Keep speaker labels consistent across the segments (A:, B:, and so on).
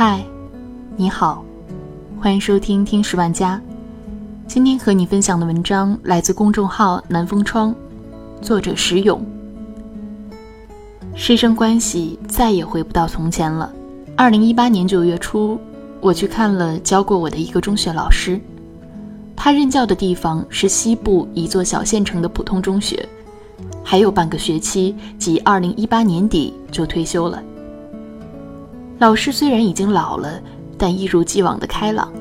A: 嗨，你好，欢迎收听听十万家。今天和你分享的文章来自公众号南风窗，作者石勇。师生关系再也回不到从前了。二零一八年九月初，我去看了教过我的一个中学老师，他任教的地方是西部一座小县城的普通中学，还有半个学期，即二零一八年底就退休了。老师虽然已经老了，但一如既往的开朗。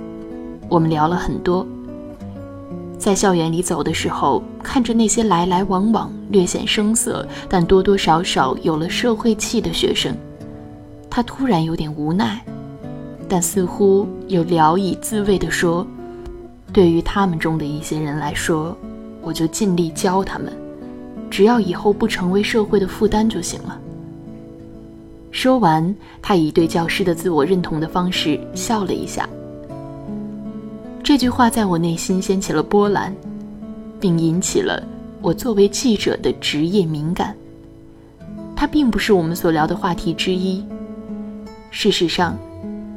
A: 我们聊了很多。在校园里走的时候，看着那些来来往往、略显生涩，但多多少少有了社会气的学生，他突然有点无奈，但似乎又聊以自慰地说：“对于他们中的一些人来说，我就尽力教他们，只要以后不成为社会的负担就行了。”说完，他以对教师的自我认同的方式笑了一下。这句话在我内心掀起了波澜，并引起了我作为记者的职业敏感。它并不是我们所聊的话题之一。事实上，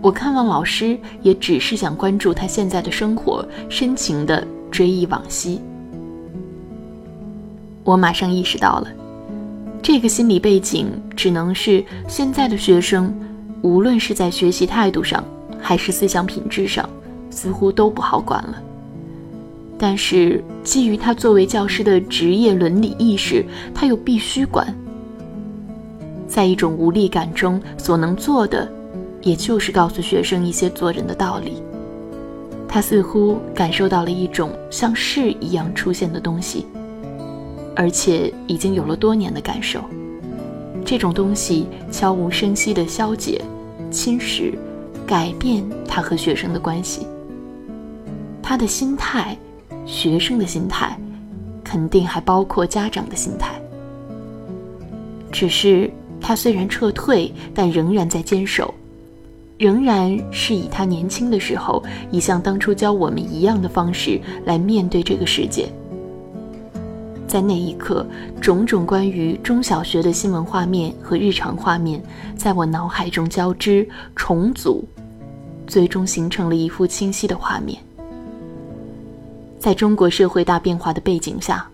A: 我看望老师也只是想关注他现在的生活，深情地追忆往昔。我马上意识到了。这个心理背景只能是现在的学生，无论是在学习态度上，还是思想品质上，似乎都不好管了。但是基于他作为教师的职业伦理意识，他又必须管。在一种无力感中，所能做的，也就是告诉学生一些做人的道理。他似乎感受到了一种像势一样出现的东西。而且已经有了多年的感受，这种东西悄无声息地消解、侵蚀、改变他和学生的关系。他的心态，学生的心态，肯定还包括家长的心态。只是他虽然撤退，但仍然在坚守，仍然是以他年轻的时候，以像当初教我们一样的方式来面对这个世界。在那一刻，种种关于中小学的新闻画面和日常画面，在我脑海中交织重组，最终形成了一幅清晰的画面。在中国社会大变化的背景下，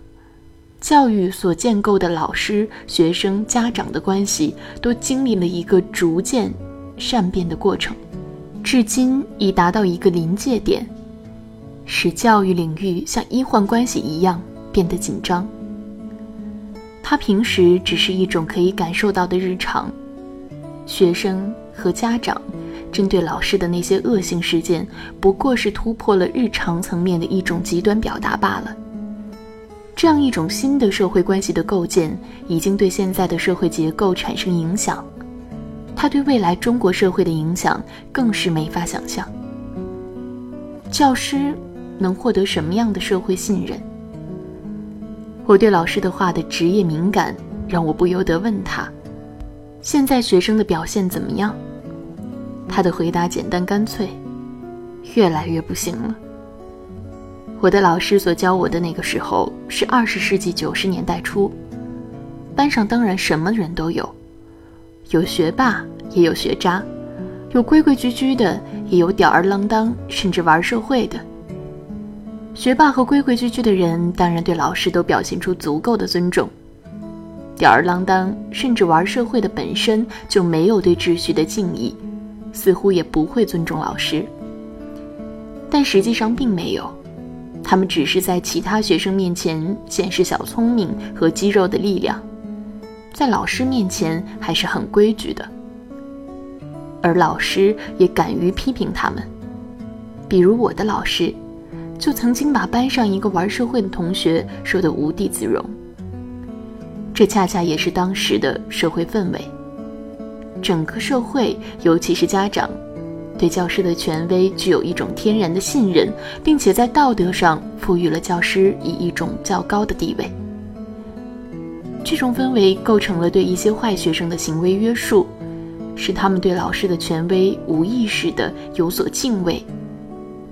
A: 教育所建构的老师、学生、家长的关系，都经历了一个逐渐善变的过程，至今已达到一个临界点，使教育领域像医患关系一样。变得紧张。他平时只是一种可以感受到的日常，学生和家长针对老师的那些恶性事件，不过是突破了日常层面的一种极端表达罢了。这样一种新的社会关系的构建，已经对现在的社会结构产生影响，他对未来中国社会的影响更是没法想象。教师能获得什么样的社会信任？我对老师的话的职业敏感，让我不由得问他：“现在学生的表现怎么样？”他的回答简单干脆：“越来越不行了。”我的老师所教我的那个时候是二十世纪九十年代初，班上当然什么人都有，有学霸也有学渣，有规规矩矩的，也有吊儿郎当甚至玩社会的。学霸和规规矩矩的人，当然对老师都表现出足够的尊重；吊儿郎当甚至玩社会的本身就没有对秩序的敬意，似乎也不会尊重老师。但实际上并没有，他们只是在其他学生面前显示小聪明和肌肉的力量，在老师面前还是很规矩的。而老师也敢于批评他们，比如我的老师。就曾经把班上一个玩社会的同学说得无地自容。这恰恰也是当时的社会氛围。整个社会，尤其是家长，对教师的权威具有一种天然的信任，并且在道德上赋予了教师以一种较高的地位。这种氛围构成了对一些坏学生的行为约束，使他们对老师的权威无意识地有所敬畏。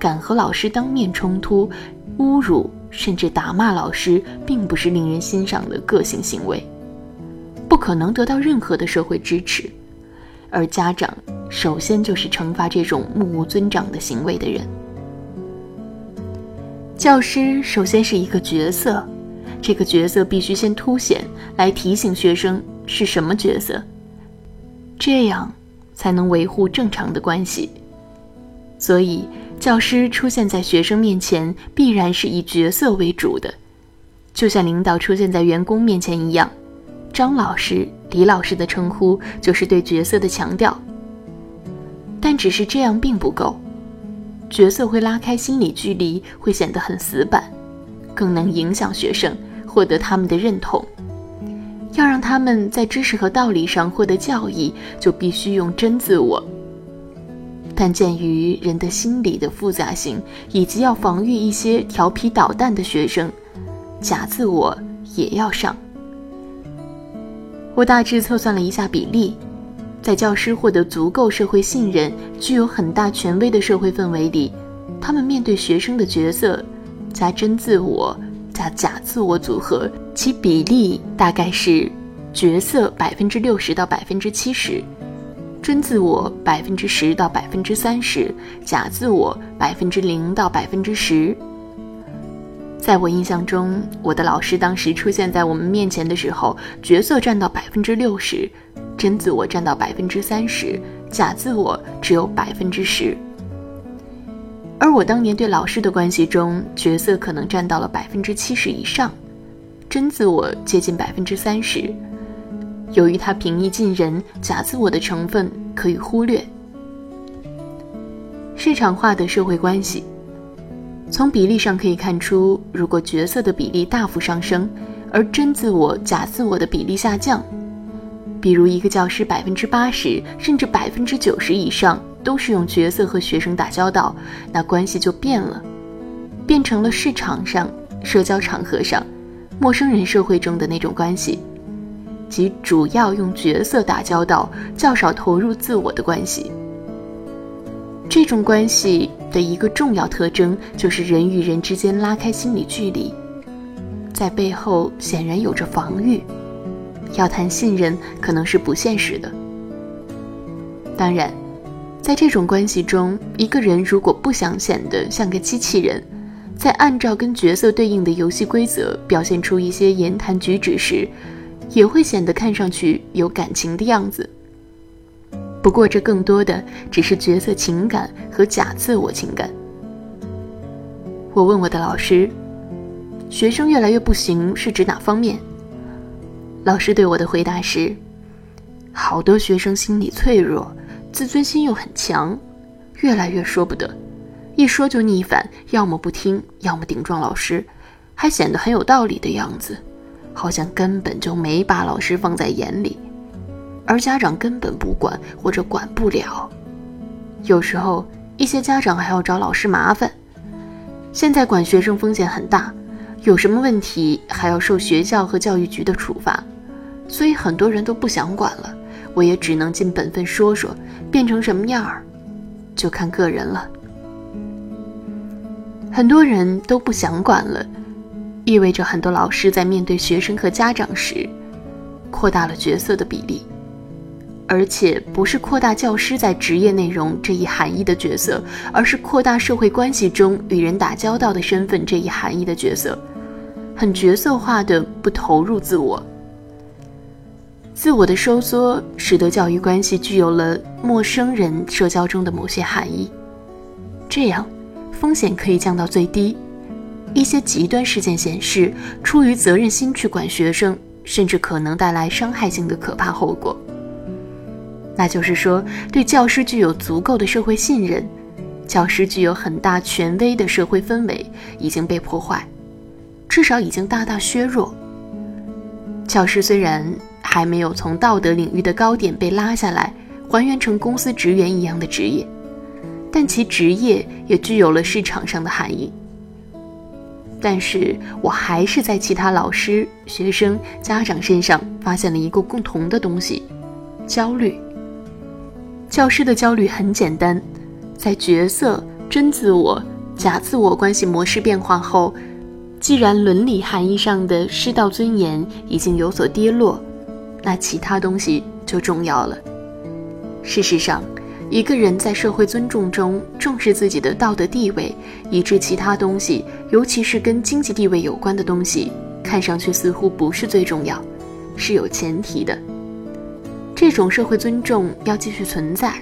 A: 敢和老师当面冲突、侮辱甚至打骂老师，并不是令人欣赏的个性行为，不可能得到任何的社会支持。而家长首先就是惩罚这种目无尊长的行为的人。教师首先是一个角色，这个角色必须先凸显，来提醒学生是什么角色，这样才能维护正常的关系。所以，教师出现在学生面前，必然是以角色为主的，就像领导出现在员工面前一样。张老师、李老师的称呼就是对角色的强调。但只是这样并不够，角色会拉开心理距离，会显得很死板，更能影响学生获得他们的认同。要让他们在知识和道理上获得教益，就必须用真自我。但鉴于人的心理的复杂性，以及要防御一些调皮捣蛋的学生，假自我也要上。我大致测算了一下比例，在教师获得足够社会信任、具有很大权威的社会氛围里，他们面对学生的角色加真自我加假自我组合，其比例大概是角色百分之六十到百分之七十，真自我百分之十到百分之三十，假自我百分之零到百分之十。在我印象中，我的老师当时出现在我们面前的时候，角色占到百分之六十，真自我占到百分之三十，假自我只有百分之十。而我当年对老师的关系中，角色可能占到了百分之七十以上，真自我接近百分之三十。由于他平易近人，假自我的成分可以忽略。市场化的社会关系。从比例上可以看出，如果角色的比例大幅上升，而真自我、假自我的比例下降，比如一个教师百分之八十甚至百分之九十以上都是用角色和学生打交道，那关系就变了，变成了市场上、社交场合上、陌生人社会中的那种关系，即主要用角色打交道、较少投入自我的关系。这种关系的一个重要特征就是人与人之间拉开心理距离，在背后显然有着防御。要谈信任可能是不现实的。当然，在这种关系中，一个人如果不想显得像个机器人，在按照跟角色对应的游戏规则表现出一些言谈举止时，也会显得看上去有感情的样子。不过，这更多的只是角色情感和假自我情感。我问我的老师：“学生越来越不行，是指哪方面？”老师对我的回答是：“好多学生心理脆弱，自尊心又很强，越来越说不得，一说就逆反，要么不听，要么顶撞老师，还显得很有道理的样子，好像根本就没把老师放在眼里。”而家长根本不管或者管不了，有时候一些家长还要找老师麻烦。现在管学生风险很大，有什么问题还要受学校和教育局的处罚，所以很多人都不想管了。我也只能尽本分说说，变成什么样儿，就看个人了。很多人都不想管了，意味着很多老师在面对学生和家长时，扩大了角色的比例。而且不是扩大教师在职业内容这一含义的角色，而是扩大社会关系中与人打交道的身份这一含义的角色，很角色化的不投入自我。自我的收缩使得教育关系具有了陌生人社交中的某些含义，这样风险可以降到最低。一些极端事件显示，出于责任心去管学生，甚至可能带来伤害性的可怕后果。那就是说，对教师具有足够的社会信任，教师具有很大权威的社会氛围已经被破坏，至少已经大大削弱。教师虽然还没有从道德领域的高点被拉下来，还原成公司职员一样的职业，但其职业也具有了市场上的含义。但是我还是在其他老师、学生、家长身上发现了一个共同的东西：焦虑。教师的焦虑很简单，在角色、真自我、假自我关系模式变化后，既然伦理含义上的师道尊严已经有所跌落，那其他东西就重要了。事实上，一个人在社会尊重中重视自己的道德地位，以致其他东西，尤其是跟经济地位有关的东西，看上去似乎不是最重要，是有前提的。这种社会尊重要继续存在，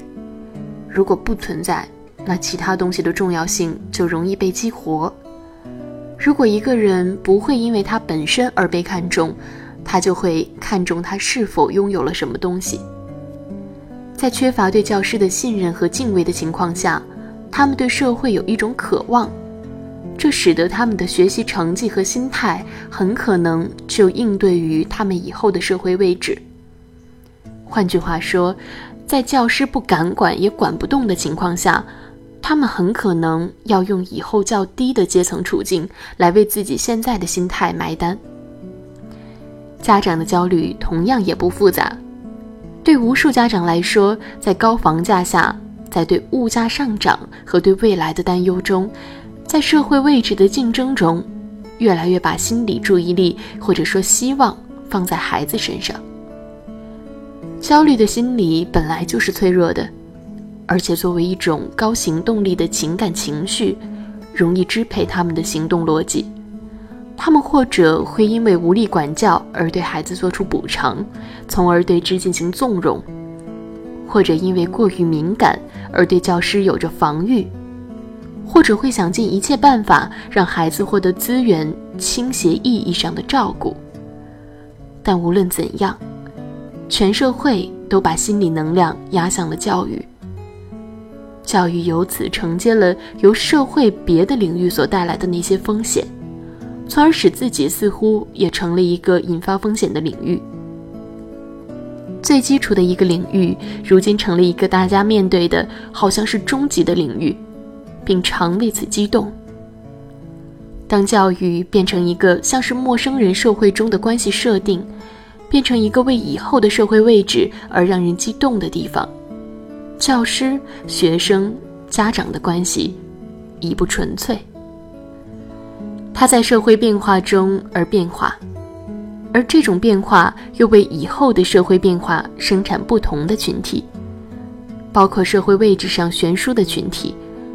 A: 如果不存在，那其他东西的重要性就容易被激活。如果一个人不会因为他本身而被看重，他就会看重他是否拥有了什么东西。在缺乏对教师的信任和敬畏的情况下，他们对社会有一种渴望，这使得他们的学习成绩和心态很可能就应对于他们以后的社会位置。换句话说，在教师不敢管也管不动的情况下，他们很可能要用以后较低的阶层处境来为自己现在的心态埋单。家长的焦虑同样也不复杂。对无数家长来说，在高房价下，在对物价上涨和对未来的担忧中，在社会位置的竞争中，越来越把心理注意力或者说希望放在孩子身上。焦虑的心理本来就是脆弱的，而且作为一种高行动力的情感情绪，容易支配他们的行动逻辑。他们或者会因为无力管教而对孩子做出补偿，从而对之进行纵容；或者因为过于敏感而对教师有着防御；或者会想尽一切办法让孩子获得资源倾斜意义上的照顾。但无论怎样，全社会都把心理能量压向了教育，教育由此承接了由社会别的领域所带来的那些风险。从而使自己似乎也成了一个引发风险的领域。最基础的一个领域，如今成了一个大家面对的好像是终极的领域，并常为此激动。当教育变成一个像是陌生人社会中的关系设定，变成一个为以后的社会位置而让人激动的地方，教师、学生、家长的关系已不纯粹。它在社会变化中而变化，而这种变化又为以后的社会变化生产不同的群体，包括社会位置上悬殊的群体，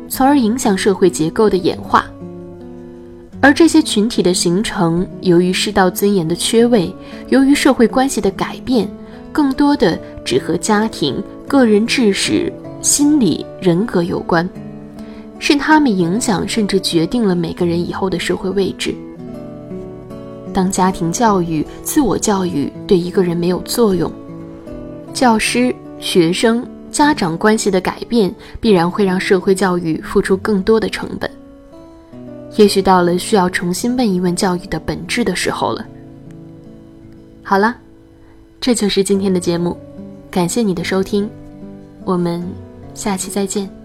A: 从而影响社会结构的演化。而这些群体的形成，由于世道尊严的缺位，由于社会关系的改变，更多的只和家庭、个人知识、心理、人格有关。是他们影响甚至决定了每个人以后的社会位置。当家庭教育、自我教育对一个人没有作用，教师、学生、家长关系的改变必然会让社会教育付出更多的成本。也许到了需要重新问一问教育的本质的时候了。好了，这就是今天的节目，感谢你的收听，我们下期再见。